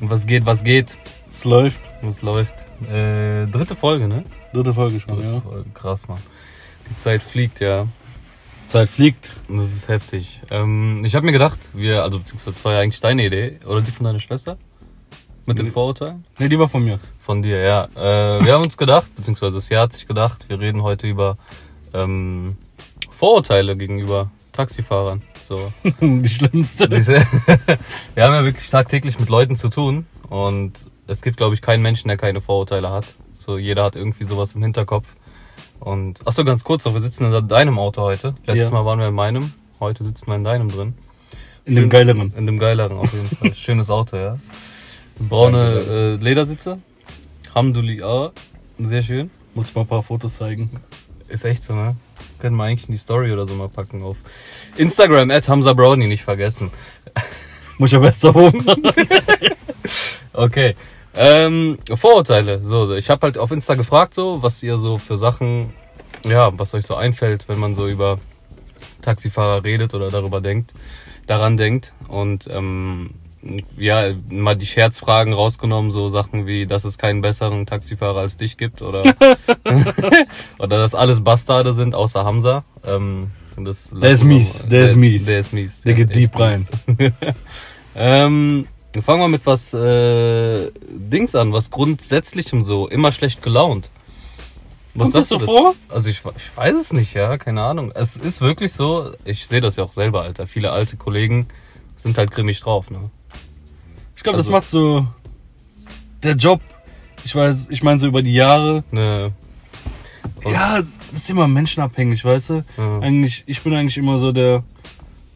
Was geht, was geht? Es läuft. Was läuft? Äh, dritte Folge, ne? Dritte Folge schon, Dritte ja. Folge. Krass, Mann. Die Zeit fliegt, ja. Zeit fliegt. Und das ist heftig. Ähm, ich habe mir gedacht, wir, also beziehungsweise das war ja eigentlich deine Idee, oder die von deiner Schwester? Mit Nee. Vorurteilen? Ne, die war von mir. Von dir, ja. Äh, wir haben uns gedacht, beziehungsweise das Jahr hat sich gedacht, wir reden heute über ähm, Vorurteile gegenüber Taxifahrern. So. die schlimmste. Diese, wir haben ja wirklich tagtäglich mit Leuten zu tun und es gibt, glaube ich, keinen Menschen, der keine Vorurteile hat. So, jeder hat irgendwie sowas im Hinterkopf. Und, ach so, ganz kurz noch, wir sitzen in deinem Auto heute. Letztes Ja. Mal waren wir in meinem, heute sitzen wir in deinem drin. In dem geileren. In dem geileren auf jeden Fall. Schönes Auto, ja. Braune äh, Ledersitze. Hamdulillah. Sehr schön. Muss ich mal ein paar Fotos zeigen. Ist echt so, ne? Können wir eigentlich in die Story oder so mal packen auf Instagram, at Hamza Brownie, nicht vergessen. Muss ich ja besser holen. Okay. Ähm, Vorurteile. So, ich habe halt auf Insta gefragt, so, was ihr so für Sachen, ja, was euch so einfällt, wenn man so über Taxifahrer redet oder darüber denkt, daran denkt. Und ähm, ja, mal die Scherzfragen rausgenommen, so Sachen wie, dass es keinen besseren Taxifahrer als dich gibt oder oder dass alles Bastarde sind, außer Hamza. Ähm, das Der ist mies, mal- der ist mies. Der ist mies. Der geht ist deep rein. ähm, fangen wir mit was äh, Dings an, was grundsätzlichem so, immer schlecht gelaunt. Was Kommt das sagst du so dazu? vor? Also ich, ich weiß es nicht, ja, keine Ahnung. Es ist wirklich so, ich sehe das ja auch selber, Alter. Viele alte Kollegen sind halt grimmig drauf, ne? Ich glaube, Also- das macht so der Job. Ich weiß, ich meine so über die Jahre. ne Und- Ja, das ist immer menschenabhängig, weißt du? Ja. Eigentlich, ich bin eigentlich immer so der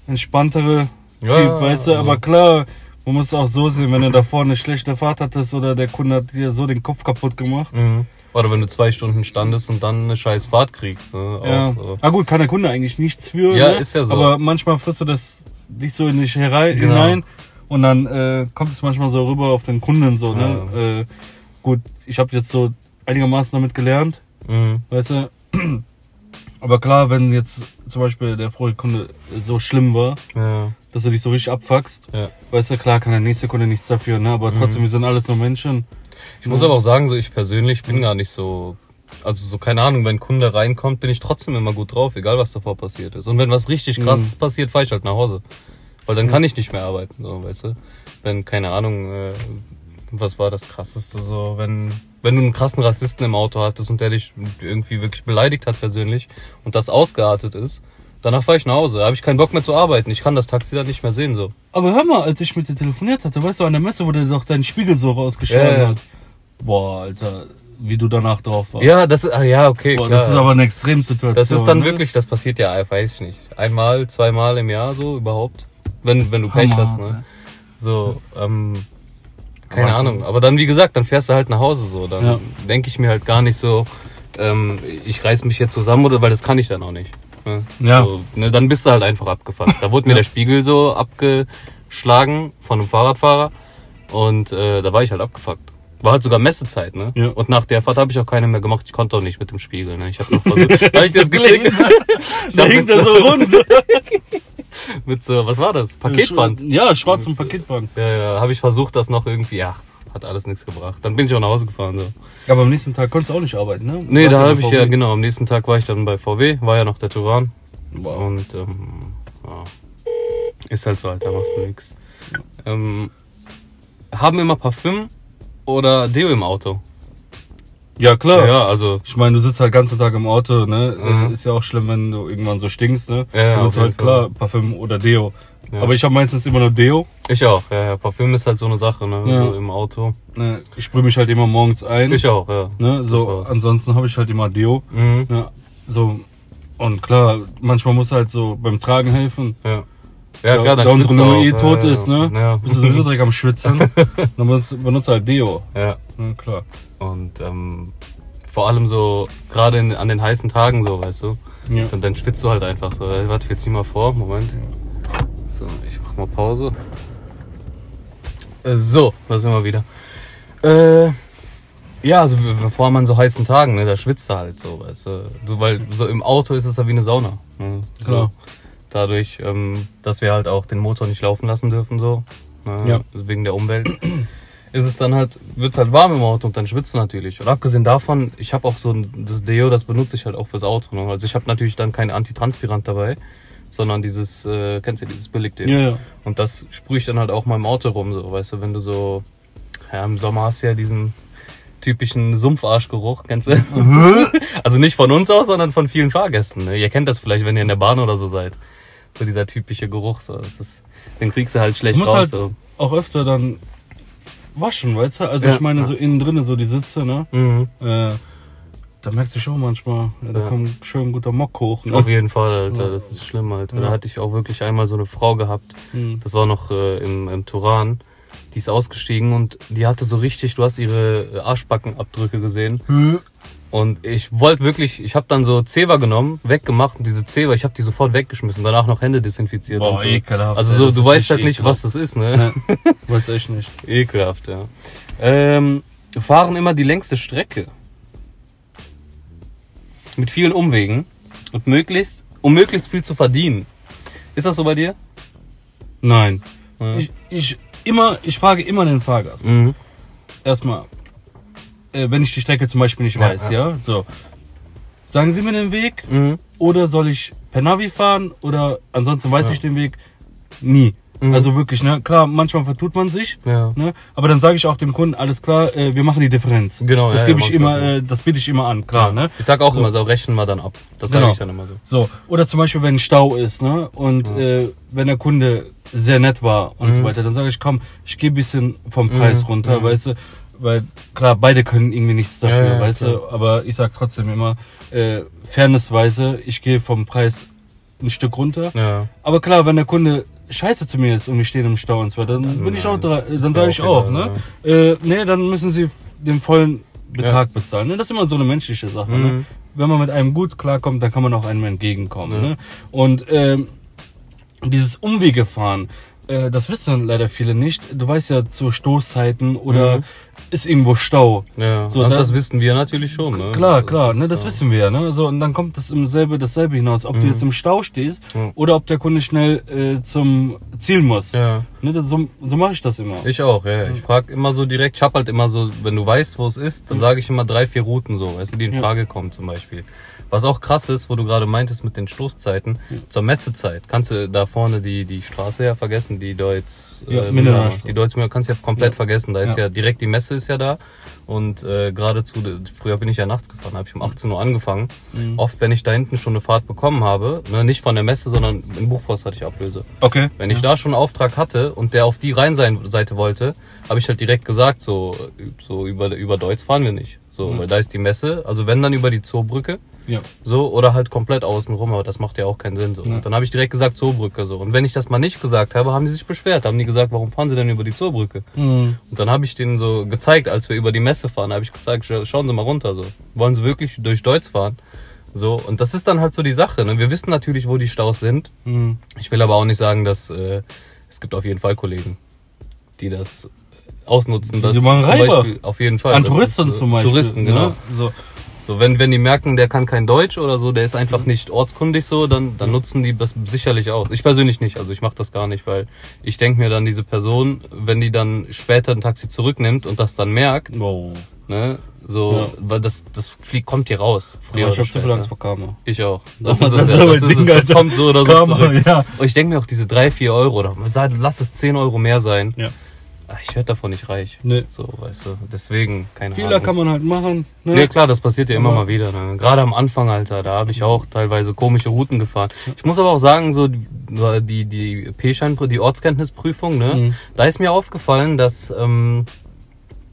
entspanntere Typ, Ja, weißt du? Aber klar, man muss auch so sehen, wenn du davor eine schlechte Fahrt hattest oder der Kunde hat dir so den Kopf kaputt gemacht. Mhm. Oder wenn du zwei Stunden standest und dann eine scheiß Fahrt kriegst. Ne? Auch Ja. so. Ah gut, kann der Kunde eigentlich nichts für. Ja, ne? ist ja so. Aber manchmal frisst du das dich so in dich herein, Genau. hinein und dann äh, kommt es manchmal so rüber auf den Kunden so. Ne? Äh, gut, ich habe jetzt so einigermaßen damit gelernt, Mhm. weißt du. Aber klar, wenn jetzt zum Beispiel der vorige Kunde so schlimm war, Ja, dass du dich so richtig abfuckst, ja. weißt du, klar kann der nächste Kunde nichts dafür, ne? Aber trotzdem, wir sind alles nur Menschen. Ich muss aber auch sagen, so ich persönlich bin gar nicht so, also so keine Ahnung, wenn ein Kunde reinkommt, bin ich trotzdem immer gut drauf, egal was davor passiert ist. Und wenn was richtig krasses passiert, fahre ich halt nach Hause. Weil dann kann ich nicht mehr arbeiten, so, weißt du. Wenn, keine Ahnung, äh, was war das krasseste, so, wenn, wenn du einen krassen Rassisten im Auto hattest und der dich irgendwie wirklich beleidigt hat persönlich und das ausgeartet ist, danach fahre ich nach Hause. Da habe ich keinen Bock mehr zu arbeiten. Ich kann das Taxi dann nicht mehr sehen, so. Aber hör mal, als ich mit dir telefoniert hatte, weißt du, an der Messe, wo der doch deinen Spiegel so rausgeschlagen ja. hat. Boah, Alter, wie du danach drauf warst. Ja, das ist, ah, ja, okay, Boah, klar. das ist aber eine Extremsituation. Das ist dann ne? wirklich, das passiert ja, weiß ich nicht. Einmal, zweimal im Jahr so überhaupt. Wenn, wenn du Pech Hammer, hast, ne? So, ähm, keine Aber Ahnung. Aber dann, wie gesagt, dann fährst du halt nach Hause so. Dann Ja. denke ich mir halt gar nicht so, ähm, ich reiß mich jetzt zusammen oder, weil das kann ich dann auch nicht. Ne? Ja. So, ne, dann bist du halt einfach abgefuckt. Da wurde mir Ja. der Spiegel so abgeschlagen von einem Fahrradfahrer und äh, da war ich halt abgefuckt. War halt sogar Messezeit, ne? Ja. Und nach der Fahrt habe ich auch keine mehr gemacht. Ich konnte auch nicht mit dem Spiegel, ne? Ich habe noch versucht. Hab ich das geschickt? Ich Da hängt er so rund. mit so, was war das? Paketband. Ja, schwarzen Paketband. Ja, ja, habe ich versucht, das noch irgendwie, ach, hat alles nichts gebracht. Dann bin ich auch nach Hause gefahren, so. Aber am nächsten Tag konntest du auch nicht arbeiten, ne? Nee, da habe ich ja, genau, am nächsten Tag war ich dann bei VW, war ja noch der Turan. Wow. Und, ähm, ja. Ist halt so, Alter, machst du nix. Ähm, haben immer Parfüm oder Deo im Auto? Ja, klar. Ja, also, Ich meine, du sitzt halt den ganzen Tag im Auto, ne? Mhm. Ist ja auch schlimm, wenn du irgendwann so stinkst, ne? Ja, ja, auf ist halt klar, Parfüm oder Deo. Ja. Aber ich habe meistens immer nur Deo. ich auch, ja, ja, Parfüm ist halt so eine Sache, ne, Ja. so im Auto. Ne? Ich sprühe mich halt immer morgens ein. Ich auch, ja. ne? So, ansonsten habe ich halt immer Deo. Mhm. Ne? So, und klar, manchmal muss halt so beim Tragen helfen. Ja. Ja, klar, dann da unsere Nummer eh tot ja, ist, ne? Ja. Bist du sowieso direkt am Schwitzen. dann benutzt, benutzt halt Deo. ja. Ne, klar. Und ähm, vor allem so, gerade an den heißen Tagen so, weißt du, Ja. dann, dann schwitzt du halt einfach so. Äh, Warte, ich zieh mal vor, Moment. So, ich mach mal Pause. Äh, so, da sind wir wieder. Äh, ja, also vor allem an so heißen Tagen, ne, da schwitzt du halt so, weißt du. du. Weil so im Auto ist es ja wie eine Sauna. Ne? So, Klar. Dadurch, ähm, dass wir halt auch den Motor nicht laufen lassen dürfen, so. Ne? Ja. Wegen der Umwelt. ist es dann halt, wird halt warm im Auto und dann schwitzt natürlich. Und abgesehen davon, ich habe auch so ein, das Deo, das benutze ich halt auch fürs Auto. Ne? Also ich habe natürlich dann kein Antitranspirant dabei, sondern dieses, äh, kennst du dieses Billigdeo? Ja, ja. Und das sprühe ich dann halt auch mal im Auto rum, so, weißt du, wenn du so, ja, im Sommer hast du ja diesen typischen Sumpfarschgeruch, kennst du? also nicht von uns aus, sondern von vielen Fahrgästen. Ne? Ihr kennt das vielleicht, wenn ihr in der Bahn oder so seid. So dieser typische Geruch, so. Das ist, den kriegst du halt schlecht raus. halt so. auch öfter dann waschen, weißt du? Also Ja. ich meine, so innen drinnen, so die Sitze, ne? Mhm. Äh, da merkst du schon manchmal, ja, da Ja. kommt schön guter Mock hoch. Ne? Auf jeden Fall, Alter, Ja. das ist schlimm, Alter. Ja. Da hatte ich auch wirklich einmal so eine Frau gehabt, Mhm. das war noch äh, im, im Turan, die ist ausgestiegen und die hatte so richtig, du hast ihre Arschbackenabdrücke gesehen. Und ich wollte wirklich, ich habe dann so Zewa genommen, weggemacht und diese Zewa, ich habe die sofort weggeschmissen, danach noch Hände desinfiziert Boah, und so. ekelhaft, Also so, du weißt halt nicht, ekelhaft. was das ist, ne? Ja. Weiß echt nicht. Ekelhaft, ja. Ähm, wir fahren immer die längste Strecke. Mit vielen Umwegen und möglichst, um möglichst viel zu verdienen. Ist das so bei dir? Nein. Ja. Ich, ich, immer, ich frage immer den Fahrgast. Mhm. Erstmal, äh, wenn ich die Strecke zum Beispiel nicht weiß, ja. ja. so. Sagen Sie mir den Weg Mhm. oder soll ich per Navi fahren oder ansonsten weiß Ja. ich den Weg? Nie. Mhm. Also wirklich, ne? Klar, manchmal vertut man sich, Ja. ne? Aber dann sage ich auch dem Kunden, alles klar, äh, wir machen die Differenz. Genau, Das ja, gebe ja, ich immer, äh, das biete ich immer an, klar, ne? Ich sag auch So. immer so, rechnen wir dann ab. Das Genau. sage ich dann immer so. So, oder zum Beispiel, wenn Stau ist, ne? Und äh, wenn der Kunde sehr nett war und so Mhm. weiter, dann sage ich, komm, ich gehe ein bisschen vom Preis Mhm, runter, mhm. weißt du? Weil klar, beide können irgendwie nichts dafür, Ja, ja, weißt du? klar. Aber ich sag trotzdem immer, äh, fairnessweise, ich gehe vom Preis ein Stück runter. Ja. Aber klar, wenn der Kunde scheiße zu mir ist und wir stehen im Stau und so weiter, dann, Dann, bin ich auch dra- ist dann sage ich auch auch, ne? Äh, nee, dann müssen sie den vollen Betrag bezahlen. Ne? Das ist immer so eine menschliche Sache. Ne? Mhm. Wenn man mit einem gut klarkommt, dann kann man auch einem entgegenkommen. Ja. Ne? Und ähm, dieses Umwegefahren, äh, das wissen leider viele nicht. Du weißt ja zu Stoßzeiten oder Mhm. ist irgendwo Stau. Ja, So, und da- das wissen wir natürlich schon, ne? Klar, klar, ist, ne, das wissen wir ja, ne? So, und dann kommt das im selbe, dasselbe hinaus, ob du Mhm. jetzt im Stau stehst Ja. oder ob der Kunde schnell äh, zum Ziel muss. Ja, Ne, das, so so mache ich das immer. ich auch, ja. Ich frage immer so direkt, ich hab halt immer so, wenn du weißt, wo es ist, dann sage ich immer drei, vier Routen so, weißt du, die in. Frage kommen zum Beispiel. Was auch krass ist, wo du gerade meintest mit den Stoßzeiten, zur Messezeit kannst du da vorne die, die Straße ja vergessen, die Deutz, Ja, äh, die Deutz, kannst du ja komplett Ja. vergessen. Da ist Ja. ja. direkt die Messe ist ja da und äh, geradezu, früher bin ich ja nachts gefahren, habe ich um 18 Uhr angefangen. Mhm. Oft, wenn ich da hinten schon eine Fahrt bekommen habe, ne, nicht von der Messe, sondern im Buchforst hatte ich Ablöse. Okay. Wenn ich da schon einen Auftrag hatte und der auf die Rheinseite wollte, habe ich halt direkt gesagt, so, so über, über Deutz fahren wir nicht. So, Mhm. weil da ist die Messe, also wenn dann über die Zoobrücke, Ja. so, oder halt komplett außen rum, aber das macht ja auch keinen Sinn, so. Ja. Und dann habe ich direkt gesagt Zoobrücke, so. Und wenn ich das mal nicht gesagt habe, haben die sich beschwert, haben die gesagt, warum fahren sie denn über die Zoobrücke? Mhm. Und dann habe ich denen so gezeigt, als wir über die Messe fahren, habe ich gezeigt, scha- schauen Sie mal runter, so. Wollen Sie wirklich durch Deutz fahren? So, und das ist dann halt so die Sache, ne? Wir wissen natürlich, wo die Staus sind, Mhm. ich will aber auch nicht sagen, dass äh, es gibt auf jeden Fall Kollegen, die das ausnutzen. Dass Die machen. Beispiel, auf jeden Fall. An Touristen ist, äh, zum Beispiel. Touristen, genau. Ne? So. So, wenn, wenn die merken, der kann kein Deutsch oder so, der ist einfach nicht ortskundig so, dann, dann nutzen die das sicherlich aus. Ich persönlich nicht, also ich mache das gar nicht, weil ich denke mir dann, diese Person, wenn die dann später ein Taxi zurücknimmt und das dann merkt, Wow. ne, so, Ja. weil das, das fliegt, kommt hier raus. Früher ich habe zu viel. Angst vor Karma. Ich auch. Das Das, ist es, das ja. das, ist Ding, das kommt so oder so Karma, zurück. ja. Und ich denke mir auch, diese drei, vier Euro, oder lass es 10 Euro mehr sein. Ja. Ich werde davon nicht reich. Nee. So, weißt du. Deswegen, keine Fehler Ahnung. kann man halt machen. Ne? Ja klar, das passiert ja immer Aber- mal wieder. Ne? Gerade am Anfang, Alter, da habe ich auch teilweise komische Routen gefahren. Ich muss aber auch sagen, so die, die, P-Schein, die Ortskenntnisprüfung, ne, Mhm. da ist mir aufgefallen, dass ähm,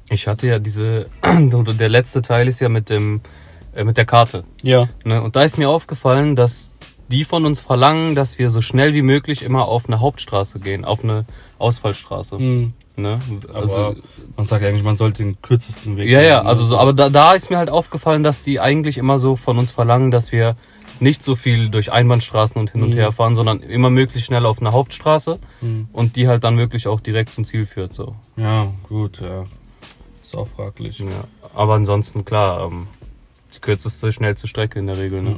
ich hatte ja diese, der letzte Teil ist ja mit dem, äh, mit der Karte. Ja. Ne? Und da ist mir aufgefallen, dass die von uns verlangen, dass wir so schnell wie möglich immer auf eine Hauptstraße gehen, auf eine Ausfallstraße. Mhm. Ne? Aber Also, man sagt ja eigentlich, man sollte den kürzesten Weg ja, ja, nehmen, ne? also so, aber da, da ist mir halt aufgefallen, dass die eigentlich immer so von uns verlangen, dass wir nicht so viel durch Einbahnstraßen und hin und Mhm. her fahren, sondern immer möglichst schnell auf eine Hauptstraße Mhm. und die halt dann wirklich auch direkt zum Ziel führt. So. Ja, gut, ja. Ist auch fraglich. Ja. Aber ansonsten klar, ähm, die kürzeste, schnellste Strecke in der Regel. Ne?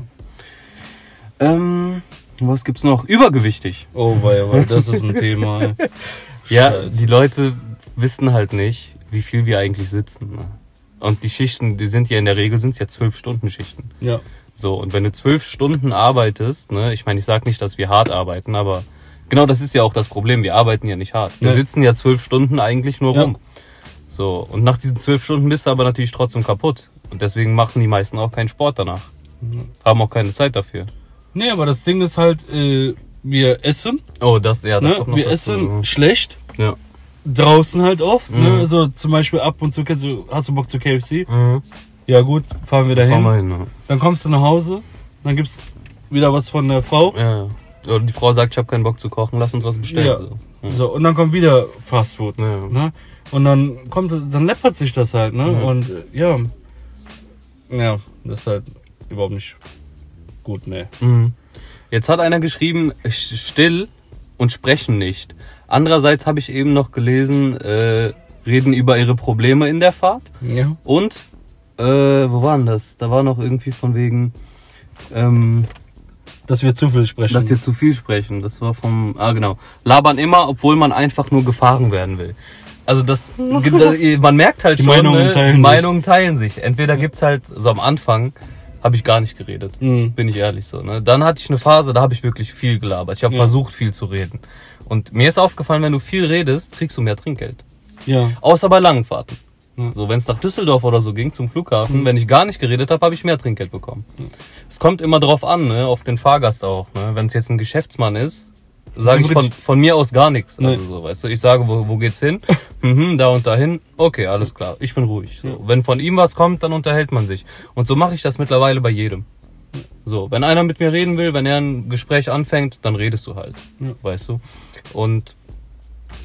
Ähm, was gibt's noch? Übergewichtig. Oh, weil, weil das ist ein Thema. Ja, Scheiße. die Leute wissen halt nicht, wie viel wir eigentlich sitzen. Ne? Und die Schichten, die sind ja in der Regel sind ja zwölf Stunden Schichten. Ja. So, und wenn du zwölf Stunden arbeitest, ne, ich meine, ich sage nicht, dass wir hart arbeiten, aber genau das ist ja auch das Problem. Wir arbeiten ja nicht hart. Wir Nee. sitzen ja zwölf Stunden eigentlich nur Ja. rum. So, und nach diesen zwölf Stunden bist du aber natürlich trotzdem kaputt. Und deswegen machen die meisten auch keinen Sport danach. Haben auch keine Zeit dafür. Nee, aber das Ding ist halt, äh, wir essen, Oh, das, ja, das ne? kommt noch wir dazu. essen schlecht, Ja. draußen halt oft, Mhm. ne? Also zum Beispiel ab und zu kennst du, hast du Bock zu KFC? Mhm. Ja gut, fahren wir dahin. Fahren wir hin, ne? Dann kommst du nach Hause, dann gibt's wieder was von der Frau. Ja. Oder die Frau sagt, ich habe keinen Bock zu kochen, lass uns was bestellen. Ja. So. Ja. So, und dann kommt wieder Fast Food. Ja. Ne? Und dann kommt, dann läppert sich das halt, ne? Ja. Und äh, ja. Ja, das ist halt überhaupt nicht gut, ne. Mhm. Jetzt hat einer geschrieben, sch- still und sprechen nicht. Andererseits habe ich eben noch gelesen, äh, reden über ihre Probleme in der Fahrt. Ja. Und, äh, wo war denn das? Da war noch irgendwie von wegen, ähm, Dass wir zu viel sprechen. dass wir zu viel sprechen. Das war vom, ah genau, labern immer, obwohl man einfach nur gefahren werden will. Also das, man merkt halt Die schon, Meinungen ne, teilen die sich. Meinungen teilen sich. Entweder gibt's halt, so am Anfang habe ich gar nicht geredet. Mhm. Bin ich ehrlich so. Ne? Dann hatte ich eine Phase, da habe ich wirklich viel gelabert. Ich habe Ja. versucht, viel zu reden. Und mir ist aufgefallen, wenn du viel redest, kriegst du mehr Trinkgeld. Ja. Außer bei langen Fahrten. Ja. So, wenn es nach Düsseldorf oder so ging, zum Flughafen, wenn ich gar nicht geredet habe, habe ich mehr Trinkgeld bekommen. Es kommt immer drauf an, ne? auf den Fahrgast auch. Ne? Wenn es jetzt ein Geschäftsmann ist, sage ich von, von mir aus gar nichts. Also Nee. so, weißt du, ich sage, wo, wo geht's hin? mhm, da und dahin. Okay, alles klar. Ich bin ruhig. So. Wenn von ihm was kommt, dann unterhält man sich. Und so mache ich das mittlerweile bei jedem. So, wenn einer mit mir reden will, wenn er ein Gespräch anfängt, dann redest du halt. Ja. Weißt du? Und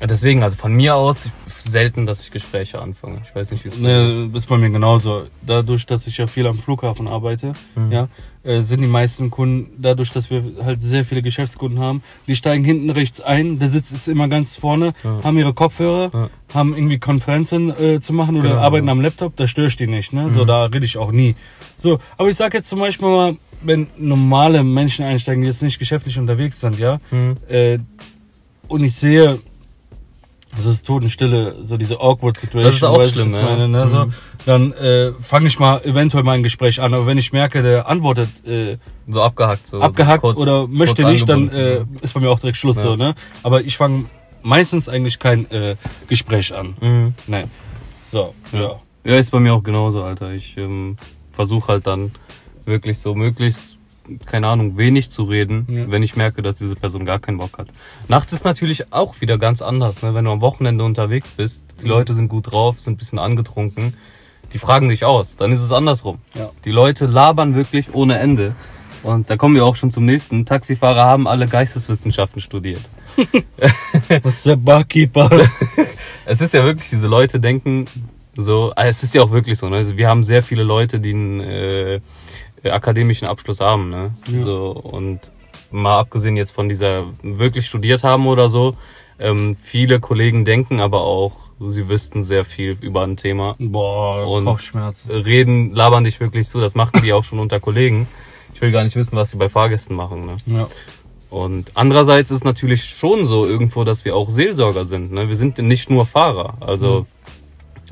deswegen, also von mir aus, selten, dass ich Gespräche anfange. Ich weiß nicht, wie es bei dir ist. Ne, ist bei mir genauso. Dadurch, dass ich ja viel am Flughafen arbeite, Mhm. ja, äh, sind die meisten Kunden, dadurch, dass wir halt sehr viele Geschäftskunden haben, die steigen hinten rechts ein, der Sitz ist immer ganz vorne, Ja. haben ihre Kopfhörer, Ja. haben irgendwie Konferenzen äh, zu machen oder Genau. arbeiten am Laptop, da störe ich die nicht, ne? So, da rede ich auch nie. So, aber ich sag jetzt zum Beispiel mal, wenn normale Menschen einsteigen, die jetzt nicht geschäftlich unterwegs sind, ja, Mhm. äh, und ich sehe, das ist Totenstille, so diese awkward Situation, Das ist auch schlimm, ich ja. meine, ne? so, Mhm. dann äh, fange ich mal eventuell mal ein Gespräch an. Aber wenn ich merke, der antwortet äh, So abgehackt. So, abgehackt so kurz- oder möchte nicht, dann äh, ist bei mir auch direkt Schluss Ja. so. Ne? Aber ich fange meistens eigentlich kein äh, Gespräch an. Mhm. Nein. So, ja. Ja, ist bei mir auch genauso, Alter. Ich ähm, versuche halt dann wirklich so möglichst, keine Ahnung, wenig zu reden, Ja. wenn ich merke, dass diese Person gar keinen Bock hat. Nachts ist natürlich auch wieder ganz anders, ne? wenn du am Wochenende unterwegs bist, die Mhm. Leute sind gut drauf, sind ein bisschen angetrunken, die fragen dich aus, dann ist es andersrum. Ja. Die Leute labern wirklich ohne Ende. Und da kommen wir auch schon zum nächsten. Taxifahrer haben alle Geisteswissenschaften studiert. Was ist der Barkeeper? Es ist ja wirklich, diese Leute denken so, ah, es ist ja auch wirklich so, ne? Also wir haben sehr viele Leute, die einen äh, akademischen Abschluss haben, ne? Ja. So, und mal abgesehen jetzt von dieser wirklich studiert haben oder so, ähm, viele Kollegen denken aber auch, sie wüssten sehr viel über ein Thema. Boah, Und- Kopfschmerzen. Reden, labern dich wirklich zu, das machen die auch schon unter Kollegen. Ich will gar nicht wissen, was sie bei Fahrgästen machen, ne? Ja. Und andererseits ist natürlich schon so irgendwo, dass wir auch Seelsorger sind. Ne? Wir sind nicht nur Fahrer. Also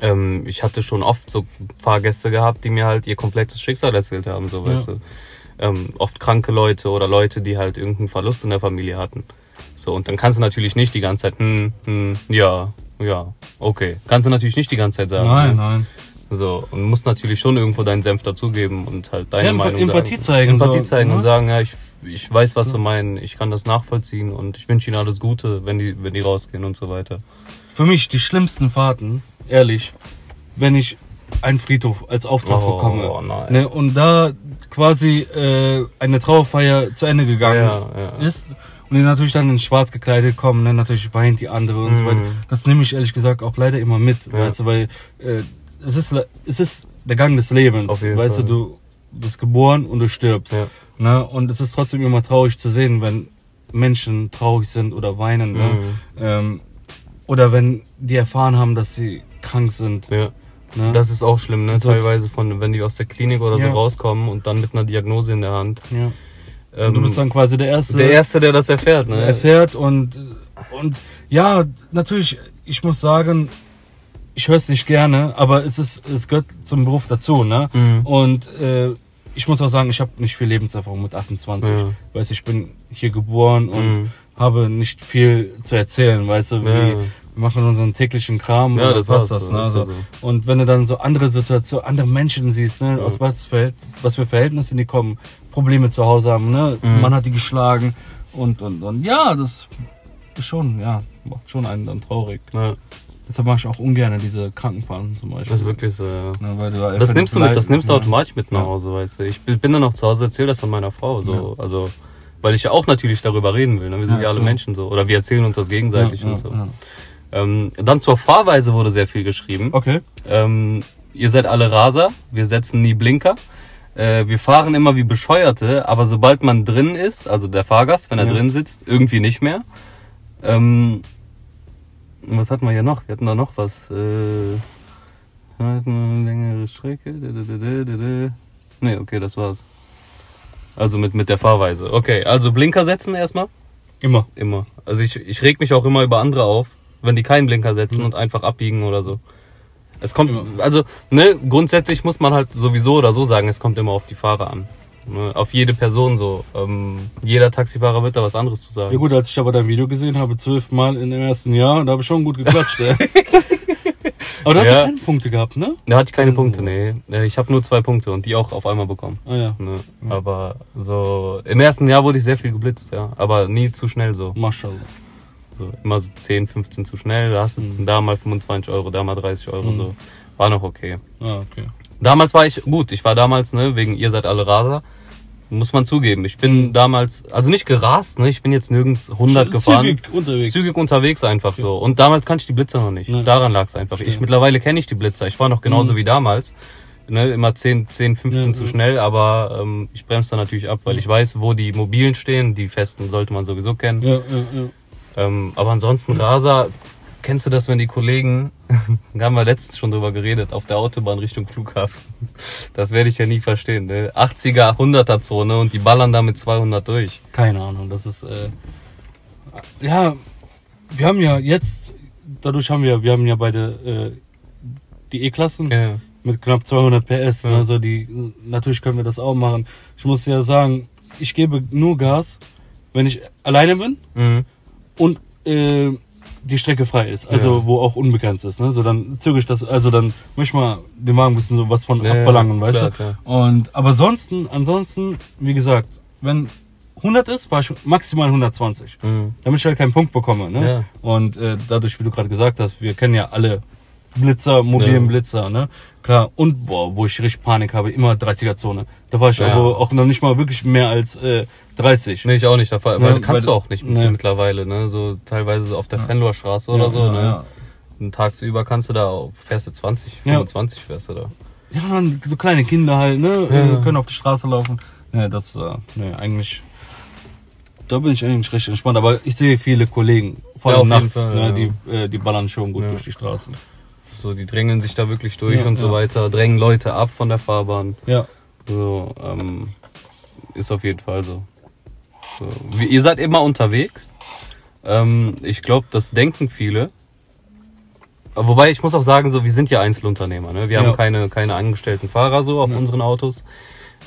ähm, ich hatte schon oft so Fahrgäste gehabt, die mir halt ihr komplettes Schicksal erzählt haben, so Ja. weißt du. Ähm, oft kranke Leute oder Leute, die halt irgendeinen Verlust in der Familie hatten. So, und dann kannst du natürlich nicht die ganze Zeit, hm, hm, ja, ja, okay. Kannst du natürlich nicht die ganze Zeit sagen. Nein, ne? nein. So, und musst natürlich schon irgendwo deinen Senf dazugeben und halt deine Ja, Meinung Empathie sagen. zeigen, Empathie so, zeigen und ne? sagen, ja, ich, ich weiß, was sie meinen, ich kann das nachvollziehen und ich wünsche ihnen alles Gute, wenn die, wenn die rausgehen und so weiter. Für mich die schlimmsten Fahrten, ehrlich, wenn ich einen Friedhof als Auftrag Oh, bekomme. nein. Ne, und da quasi äh, eine Trauerfeier zu Ende gegangen Ja, ja. ist und die natürlich dann in schwarz gekleidet kommen, ne, natürlich weint die andere und so Mhm. weiter. Das nehme ich ehrlich gesagt auch leider immer mit, Ja. weißt du, weil äh, es ist es ist der Gang des Lebens, weißt Fall. du, du bist geboren und du stirbst. Ne? Und es ist trotzdem immer traurig zu sehen, wenn Menschen traurig sind oder weinen. Ne? Mhm. Ähm, oder wenn die erfahren haben, dass sie krank sind. Ja. Ne? Das ist auch schlimm, ne? So- Teilweise von, wenn die aus der Klinik oder so Ja. rauskommen und dann mit einer Diagnose in der Hand. ja. Ähm, Und du bist dann quasi der Erste, der Erste, der das erfährt, ne? erfährt. Und, und ja, natürlich, ich muss sagen, ich höre es nicht gerne, aber es ist, es gehört zum Beruf dazu, ne? Mhm. Und äh, ich muss auch sagen, ich habe nicht viel Lebenserfahrung mit 28. Ja. Weißt du, ich bin hier geboren und Mhm. Habe nicht viel zu erzählen, weißt du, wie, Ja. wir machen unseren täglichen Kram Ja, das passt war's das, ne? ja Also, so. Und wenn du dann so andere Situationen, andere Menschen siehst, ne, aus was, für, was für Verhältnisse die kommen, Probleme zu Hause haben, ne? Mhm. Man hat die geschlagen und, und, und ja, das ist schon, ja, macht schon einen dann traurig. Ja, Deshalb mache ich auch ungern diese Krankenfahrten zum Beispiel. das ist wirklich so, ja. Ne, weil du Das nimmst du mit, das nimmst du ja. automatisch mit nach Ja. Hause, weißt du. Ich bin bin dann noch zu Hause, erzähl das an meiner Frau, so, also, weil ich ja auch natürlich darüber reden will, ne? Wir sind Ja, ja, alle klar. Menschen so, oder wir erzählen uns das gegenseitig ja, und so. Ähm, dann zur Fahrweise wurde sehr viel geschrieben. Okay. Ähm, ihr seid alle Raser, wir setzen nie Blinker. Äh, wir fahren immer wie Bescheuerte, aber sobald man drin ist, also der Fahrgast, wenn er drin sitzt, irgendwie nicht mehr. Ähm, was hatten wir hier noch? Wir hatten da noch was. Äh, längere Strecke. Ne, okay, das war's. Also mit, mit der Fahrweise. Okay, also Blinker setzen erstmal. Immer. Immer. Also ich, ich reg mich auch immer über andere auf, wenn die keinen Blinker setzen Mhm. und einfach abbiegen oder so. Es kommt, Immer. also, ne, grundsätzlich muss man halt sowieso oder so sagen, es kommt immer auf die Fahrer an. Ne, auf jede Person so. Ähm, jeder Taxifahrer wird da was anderes zu sagen. Ja gut, als ich aber dein Video gesehen habe, zwölfmal in dem ersten Jahr, da habe ich schon gut geklatscht, ey. Aber du hast ja Ja. keine Punkte gehabt, ne? Da hatte ich keine Oh. Punkte, nee. Äh, Ich habe nur zwei Punkte und die auch auf einmal bekommen. Ah ja, Ne? Aber so, im ersten Jahr wurde ich sehr viel geblitzt, ja. Aber nie zu schnell so. Maschallah. So, immer so 10, 15 zu schnell. Da hast du da mal 25 Euro, da mal 30 Euro. Mhm. So. War noch okay. Ah, okay. Damals war ich gut. Ich war damals, ne, wegen ihr seid alle Raser. Muss man zugeben. Ich bin damals, also nicht gerast, ne, ich bin jetzt nirgends 100 gefahren. Zügig unterwegs. Zügig unterwegs einfach so. Und damals kannte ich die Blitzer noch nicht. Nee. Daran lag es einfach. Ich mittlerweile kenne ich die Blitzer. Ich war noch genauso Mhm. wie damals. Ne, immer 10, 10 15 Ja, zu schnell, aber ähm, ich bremse da natürlich ab, weil Ja. ich weiß, wo die mobilen stehen. Die festen sollte man sowieso kennen. Ja, ja, ja. Ähm, aber ansonsten Raser, kennst du das, wenn die Kollegen, da haben wir letztens schon drüber geredet, auf der Autobahn Richtung Flughafen. Das werde ich ja nie verstehen. Ne? 80er, 100er Zone und die ballern da mit 200 durch. Keine Ahnung, das ist, äh, ja, wir haben ja jetzt, dadurch haben wir, wir haben ja beide, äh, die E-Klassen Ja. mit knapp 200 PS, Ja. ne, also die, natürlich können wir das auch machen. Ich muss ja sagen, ich gebe nur Gas, wenn ich alleine bin Mhm. und äh, die Strecke frei ist, also Ja. wo auch unbegrenzt ist. Ne? So dann züge ich das, also dann möchte ich mal dem Wagen ein bisschen so was von ja, abverlangen, weißt klar, du? klar. Und aber ansonsten, ansonsten, wie gesagt, wenn 100 ist, war ich maximal 120, Mhm. damit ich halt keinen Punkt bekomme. Ne? Ja. Und äh, dadurch, wie du gerade gesagt hast, wir kennen ja alle Blitzer, mobilen Ja. Blitzer, ne? Klar, und boah, wo ich richtig Panik habe, immer 30er-Zone. Da war ich Ja. aber auch noch nicht mal wirklich mehr als äh, 30. Nee, ich auch nicht. Da, weil Ja, kannst weil- du auch nicht Nee. mittlerweile, ne? So teilweise so auf der Fenloher Straße oder Ja, so, ja, ne? ja. Und tagsüber kannst du da, auch- fährst du 20, Ja. 25 fährst du da. Ja, dann so kleine Kinder halt, ne? Ja. Äh, können auf die Straße laufen. Ja, das, äh, ne, eigentlich. Da bin ich eigentlich recht entspannt, aber ich sehe viele Kollegen, vor Ja, allem jeden nachts, Fall, ne, ja. die, äh, die ballern schon gut Ja. durch die Straßen. So, die drängeln sich da wirklich durch Ja, und so ja. weiter, drängen Leute ab von der Fahrbahn. Ja. So, ähm, ist auf jeden Fall so. so. Wie, ihr seid immer unterwegs. Ähm, ich glaube, das denken viele. Wobei, ich muss auch sagen, so, wir sind ja Einzelunternehmer. Ne? Wir Ja. haben keine, keine angestellten Fahrer so auf unseren Autos.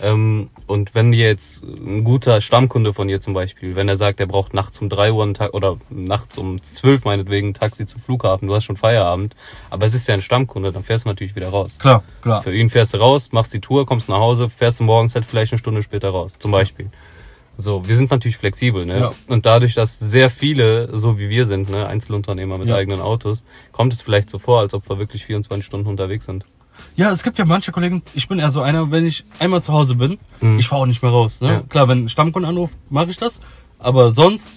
Ähm, und wenn dir jetzt ein guter Stammkunde von dir zum Beispiel, wenn er sagt, er braucht nachts um drei Uhr ein Ta oder nachts um zwölf meinetwegen ein Taxi zum Flughafen, du hast schon Feierabend, aber es ist ja ein Stammkunde, dann fährst du natürlich wieder raus. Klar, klar. Für ihn fährst du raus, machst die Tour, kommst nach Hause, fährst du morgens halt vielleicht eine Stunde später raus, zum Beispiel. So, wir sind natürlich flexibel, ne? Ja. Und dadurch, dass sehr viele, so wie wir sind, ne, Einzelunternehmer mit Ja. eigenen Autos, kommt es vielleicht so vor, als ob wir wirklich 24 Stunden unterwegs sind. Ja, es gibt ja manche Kollegen, ich bin eher so einer, wenn ich einmal zu Hause bin, Mhm. ich fahre auch nicht mehr raus. Ne? Ja. Klar, wenn ein Stammkunde anruft, mache ich das. Aber sonst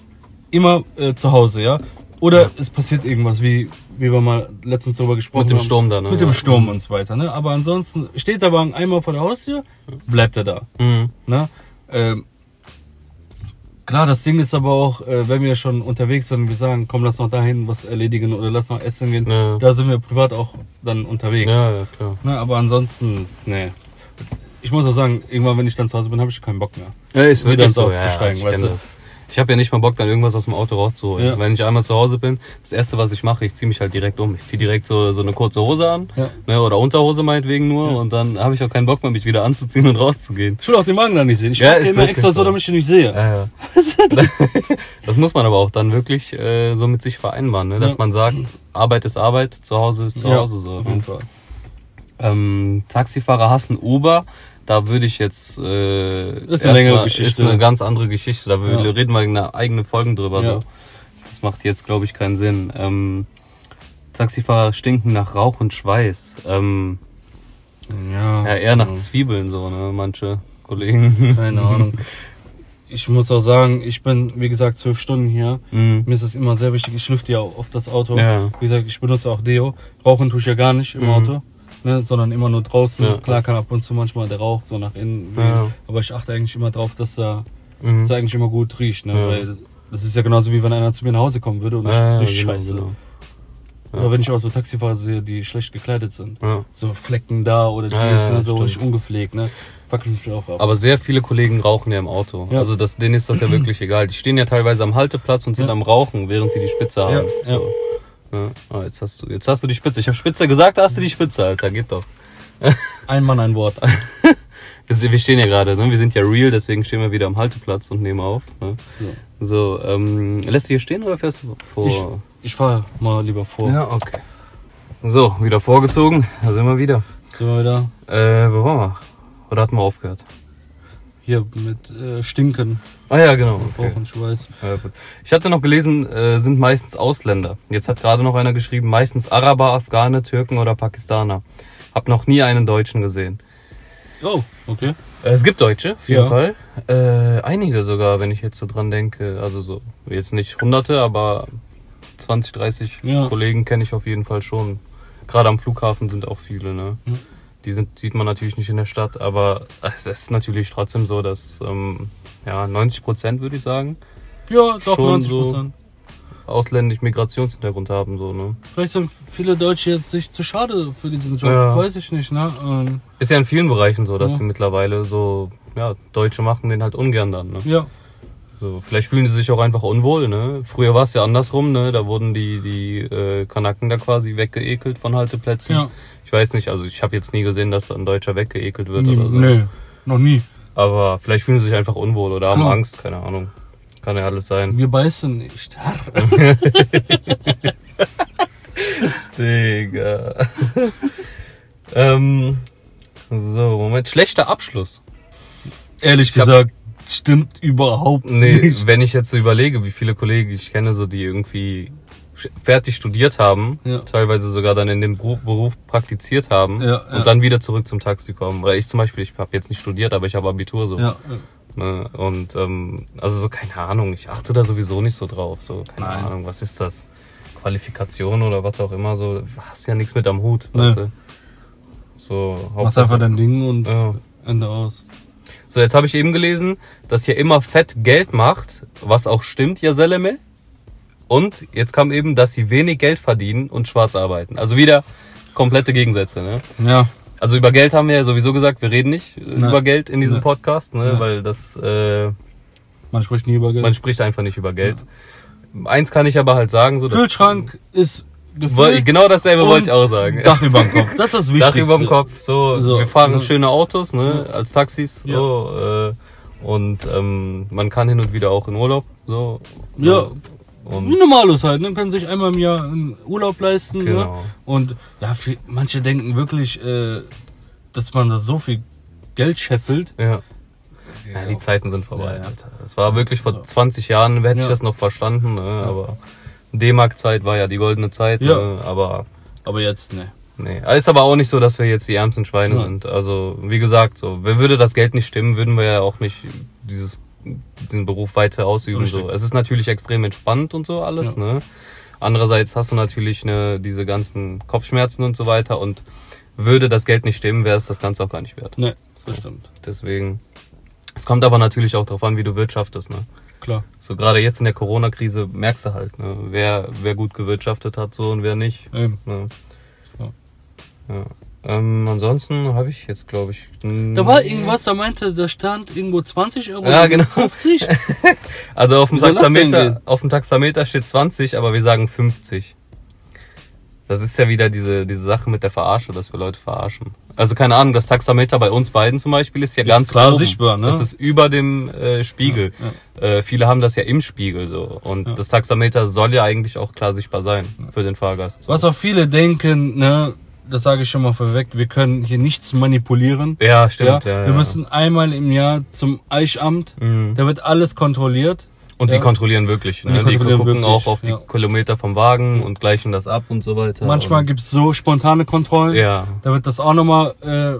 immer äh, zu Hause, ja. Oder es passiert irgendwas, wie, wie wir mal letztens darüber gesprochen Mit dem haben. Sturm da, ne? Mit dem Ja. Sturm und so weiter. Ne? Aber ansonsten steht der Wagen einmal vor der Haustür, bleibt er da. Mhm. Ne? Ähm, klar, das Ding ist aber auch, äh, wenn wir schon unterwegs sind und wir sagen, komm, lass noch dahin was erledigen oder lass noch essen gehen, Ja. da sind wir privat auch dann unterwegs. Ja, ja, klar. Ne, aber ansonsten, nee. Ich muss auch sagen, irgendwann, wenn ich dann zu Hause bin, habe ich keinen Bock mehr. Ja, ist Wieder ins so, Auto zu steigen, weißt du? das. Ich habe ja nicht mal Bock, dann irgendwas aus dem Auto rauszuholen. Ja. Wenn ich einmal zu Hause bin, das erste, was ich mache, ich ziehe mich halt direkt um. Ich ziehe direkt so, so eine kurze Hose an, Ja. ne, oder Unterhose meinetwegen nur, und dann habe ich auch keinen Bock mehr, mich wieder anzuziehen und rauszugehen. Ich will auch den Magen da nicht sehen. Ich Ja, ja, ist immer extra so, damit ich den nicht sehe. Ja, ja. das muss man aber auch dann wirklich äh, so mit sich vereinbaren, ne? dass Ja. man sagt, Arbeit ist Arbeit, zu Hause ist zu Ja, Hause so. auf jeden Fall. Ähm, Taxifahrer hassen Uber. Da würde ich jetzt. Äh, Das ist eine längere erstmal- Geschichte. Ist eine ganz andere Geschichte. Da Ja. reden wir eine eigene Folgen drüber. Ja. So. Das macht jetzt, glaube ich, keinen Sinn. Ähm, Taxifahrer stinken nach Rauch und Schweiß. Ähm, Ja, ja, eher nach ja. Zwiebeln, so, ne? Manche Kollegen. Keine Ahnung. Ich muss auch sagen, ich bin, wie gesagt, zwölf Stunden hier. Mhm. Mir ist es immer sehr wichtig, ich lüfte ja auf das Auto. Ja. Wie gesagt, ich benutze auch Deo. Rauchen tue ich ja gar nicht im Mhm. Auto, ne, sondern immer nur draußen. Ja. Klar kann ab und zu manchmal der Rauch so nach innen wehen. Ja. Aber ich achte eigentlich immer drauf, dass er Mhm. dass er eigentlich immer gut riecht. Ne? Weil das ist ja genauso wie wenn einer zu mir nach Hause kommen würde und ich Ja, riecht genau, scheiße. genau. Oder wenn ich auch so Taxifahrer sehe, die schlecht gekleidet sind. Ja. So Flecken da oder die ist ja, ne, so richtig ungepflegt. Ne? Aber sehr viele Kollegen rauchen ja im Auto. Ja. Also das, denen ist das ja wirklich egal. Die stehen ja teilweise am Halteplatz und sind Ja. am Rauchen, während sie die Spitze haben. ja. So. Ja. Ah, jetzt hast du, jetzt hast du die Spitze. Ich habe Spitze gesagt, da hast du die Spitze, Alter. Geht doch. Ein Mann, ein Wort. Wir wir stehen ja gerade, ne? Wir sind ja real, deswegen stehen wir wieder am Halteplatz und nehmen auf. Ne? So. So, ähm, lässt du hier stehen oder fährst du vor? Ich, ich fahre mal lieber vor. ja, okay. So, wieder vorgezogen. Da sind wir wieder. Sind wir wieder Äh, wo waren wir? Oder hatten wir aufgehört? hier mit äh, Stinken. Ah ja, genau. Okay. Rauchen, Schweiß. Ja, gut. Ich hatte noch gelesen, äh, sind meistens Ausländer. Jetzt hat gerade noch einer geschrieben, meistens Araber, Afghane, Türken oder Pakistaner. Hab noch nie einen Deutschen gesehen. Oh, okay. Äh, es gibt Deutsche, auf jeden Ja. Fall. Äh, einige sogar, wenn ich jetzt so dran denke. Also so, jetzt nicht hunderte, aber 20, 30 Ja. Kollegen kenne ich auf jeden Fall schon. Gerade am Flughafen sind auch viele, ne? Ja. Die sind, sieht man natürlich nicht in der Stadt, aber es ist natürlich trotzdem so, dass ähm, ja 90 Prozent würde ich sagen Ja, doch, Schon 90 so. Prozent. ausländisch Migrationshintergrund haben, so ne. Vielleicht sind viele Deutsche jetzt sich zu schade für diesen Job. Ja. Weiß ich nicht, ne? Ähm, Ist ja in vielen Bereichen so, dass Ja. sie mittlerweile so, ja, Deutsche machen den halt ungern dann. Ne? ja. So, vielleicht fühlen sie sich auch einfach unwohl. Ne? Früher war es ja andersrum, ne? da wurden die, die äh, Kanaken da quasi weggeekelt von Halteplätzen. Ja. Ich weiß nicht, also ich habe jetzt nie gesehen, dass da ein Deutscher weggeekelt wird Nie, oder so. Nö, noch nie. Aber vielleicht fühlen sie sich einfach unwohl oder haben Klar. Angst, keine Ahnung. Kann ja alles sein. Wir beißen nicht. Digga. ähm, so, Moment. Schlechter Abschluss. Ehrlich hab- gesagt, stimmt überhaupt Nee, nicht. wenn ich jetzt so überlege, wie viele Kollegen ich kenne, so die irgendwie fertig studiert haben, Ja. teilweise sogar dann in dem Beruf, Beruf praktiziert haben Ja, und ja. dann wieder zurück zum Taxi kommen. Oder ich zum Beispiel, ich habe jetzt nicht studiert, aber ich habe Abitur so. Ne? Und ähm, also so keine Ahnung, ich achte da sowieso nicht so drauf. So, keine Nein. Ahnung, was ist das? Qualifikation oder was auch immer, so, hast ja nichts mit am Hut, Nee. weißt du? So, machst einfach dein Ding und. Ende aus. So, jetzt habe ich eben gelesen, dass hier immer Fett Geld macht, was auch stimmt, ja Seleme. Und jetzt kam eben, dass sie wenig Geld verdienen und schwarz arbeiten. Also wieder komplette Gegensätze. Ne? Ja, Also über Geld haben wir ja sowieso gesagt, wir reden nicht äh, Nein. über Geld in diesem Nein. Podcast, ne? Weil das äh, man spricht nie über Geld. man spricht einfach nicht über Geld. Eins kann ich aber halt sagen, so Kühlschrank ist gefüllt. Genau dasselbe wollte ich auch sagen. Dach über dem Kopf. Das ist das Wichtigste. Dach über dem Kopf, so, So, wir fahren ne? schöne Autos, ne, als Taxis, Ja. so, äh, und ähm, man kann hin und wieder auch in Urlaub, so. Ja. Wie Und, normalos halt, ne? Können sich einmal im Jahr einen Urlaub leisten. Ne? Genau. Und ja, viel, manche denken wirklich, äh, dass man da so viel Geld scheffelt. ja. Ja, die Zeiten sind vorbei, Ja, ja. Alter. Das war wirklich vor 20 Jahren, hätte ich Ja. das noch verstanden, ne, aber D-Mark-Zeit war ja die goldene Zeit, Ja. ne, aber Aber jetzt, ne. Nee, ist aber auch nicht so, dass wir jetzt die ärmsten Schweine Nein. sind. Also, wie gesagt, so, wer würde das Geld nicht stimmen, würden wir ja auch nicht dieses, diesen Beruf weiter ausüben. Richtig. So. Es ist natürlich extrem entspannt und so alles, Ja. ne? Andererseits hast du natürlich ne, diese ganzen Kopfschmerzen und so weiter und würde das Geld nicht stimmen, wäre es das Ganze auch gar nicht wert. Ne, das stimmt. Deswegen. Es kommt aber natürlich auch darauf an, wie du wirtschaftest, ne? Klar. So gerade jetzt in der Corona-Krise merkst du halt, ne? wer, wer gut gewirtschaftet hat so und wer nicht. Eben. Ne? Ja. Ja. Ähm, ansonsten habe ich jetzt, glaube ich. Da war irgendwas, da meinte, da stand irgendwo 20 Euro. Ja, genau. 50. Also auf dem Taxameter, auf dem Taxameter steht 20, aber wir sagen 50. Das ist ja wieder diese, diese Sache mit der Verarsche, dass wir Leute verarschen. Also keine Ahnung, das Taxameter bei uns beiden zum Beispiel ist ja Ist ganz klar oben. sichtbar, ne? Das ist über dem äh, Spiegel. Äh, viele haben das ja im Spiegel so. Und Ja. das Taxameter soll ja eigentlich auch klar sichtbar sein für den Fahrgast. So. Was auch viele denken, ne, das sage ich schon mal vorweg, wir können hier nichts manipulieren. Ja, stimmt. ja, Ja, wir ja. müssen einmal im Jahr zum Eichamt, Mhm. da wird alles kontrolliert. Und die kontrollieren wirklich. Ne? die Die, kontrollieren gucken wirklich, auch auf die. Kilometer vom Wagen und gleichen das ab und so weiter. Manchmal und, gibt's so spontane Kontrollen. Ja, Da wird das auch nochmal äh,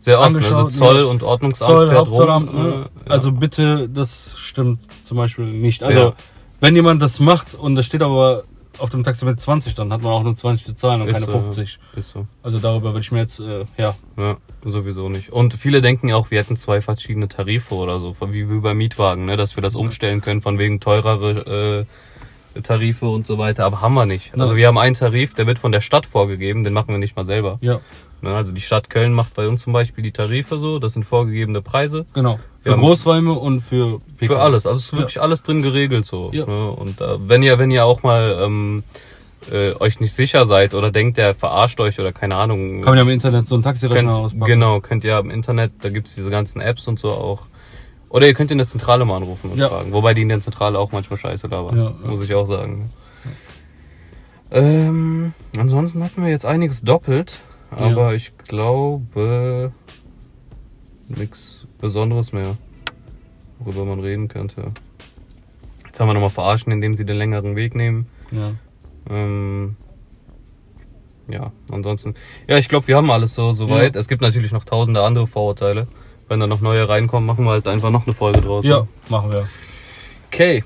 sehr oft. ne? Also Zoll ja. und Ordnungsamt Zoll, fährt Hauptzollamt. rum. Ne? ja. Also bitte, das stimmt zum Beispiel nicht. Also Ja. wenn jemand das macht und das steht aber auf dem Taxameter 20, dann hat man auch nur 20 zu zahlen und Ist keine so, 50. Ist so. Also darüber würde ich mir jetzt, äh, ja, Ja, sowieso nicht. Und viele denken ja auch, wir hätten zwei verschiedene Tarife oder so, wie, wie bei Mietwagen, ne? dass wir das umstellen können von wegen teurere äh, Tarife und so weiter. Aber haben wir nicht. Also wir haben einen Tarif, der wird von der Stadt vorgegeben, den machen wir nicht mal selber. ja? Also die Stadt Köln macht bei uns zum Beispiel die Tarife so, das sind vorgegebene Preise. genau. Für Ja. Großräume und für PKW. Für alles, also es ist Ja. wirklich alles drin geregelt so. Ja. Ne? Und äh, wenn ihr, wenn ihr auch mal ähm, äh, euch nicht sicher seid oder denkt, der verarscht euch oder keine Ahnung, Kann man ja im Internet so einen Taxirechner könnt, auspacken. genau, könnt ihr im Internet, da gibt's diese ganzen Apps und so auch. Oder ihr könnt in der Zentrale mal anrufen und Ja. fragen. Wobei die in der Zentrale auch manchmal scheiße labern, Ja, ja. muss ich auch sagen. Ähm, ansonsten hatten wir jetzt einiges doppelt, aber Ja. ich glaube nichts Besonderes mehr, worüber man reden könnte. Jetzt haben wir nochmal verarschen, indem sie den längeren Weg nehmen. Ja. Ähm, ja, ansonsten. Ja, ich glaube, wir haben alles so soweit. Ja. Es gibt natürlich noch tausende andere Vorurteile. Wenn da noch neue reinkommen, machen wir halt einfach noch eine Folge draus. ja, ne? machen wir. Okay.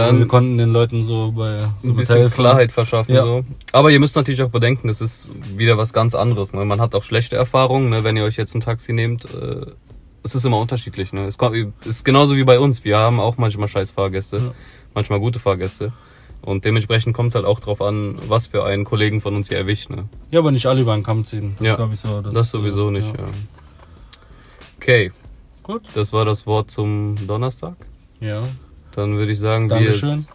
Dann wir konnten den Leuten so bei so ein bisschen helfen. Klarheit verschaffen. Ja. So. Aber ihr müsst natürlich auch bedenken, das ist wieder was ganz anderes. Ne? Man hat auch schlechte Erfahrungen, ne? wenn ihr euch jetzt ein Taxi nehmt. Äh, es ist immer unterschiedlich. Ne? Es kommt, ist genauso wie bei uns. Wir haben auch manchmal scheiß Fahrgäste, Ja. manchmal gute Fahrgäste. Und dementsprechend kommt es halt auch drauf an, was für einen Kollegen von uns hier erwischt. Ne? Ja, aber nicht alle über den Kamm ziehen. Das Ja. glaube ich so. Das, sowieso äh, nicht, Ja. ja. Okay, Gut. das war das Wort zum Donnerstag. Ja. Dann würde ich sagen, Dankeschön.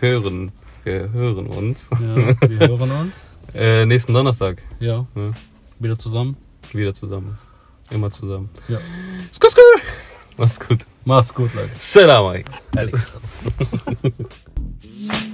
wir hören, wir hören uns ja. Wir hören uns. äh, nächsten Donnerstag Ja. Ja. Wieder zusammen. wieder zusammen. Immer zusammen. Ja. Skur, skur. Mach's gut. Mach's gut, Leute. Salam gesagt.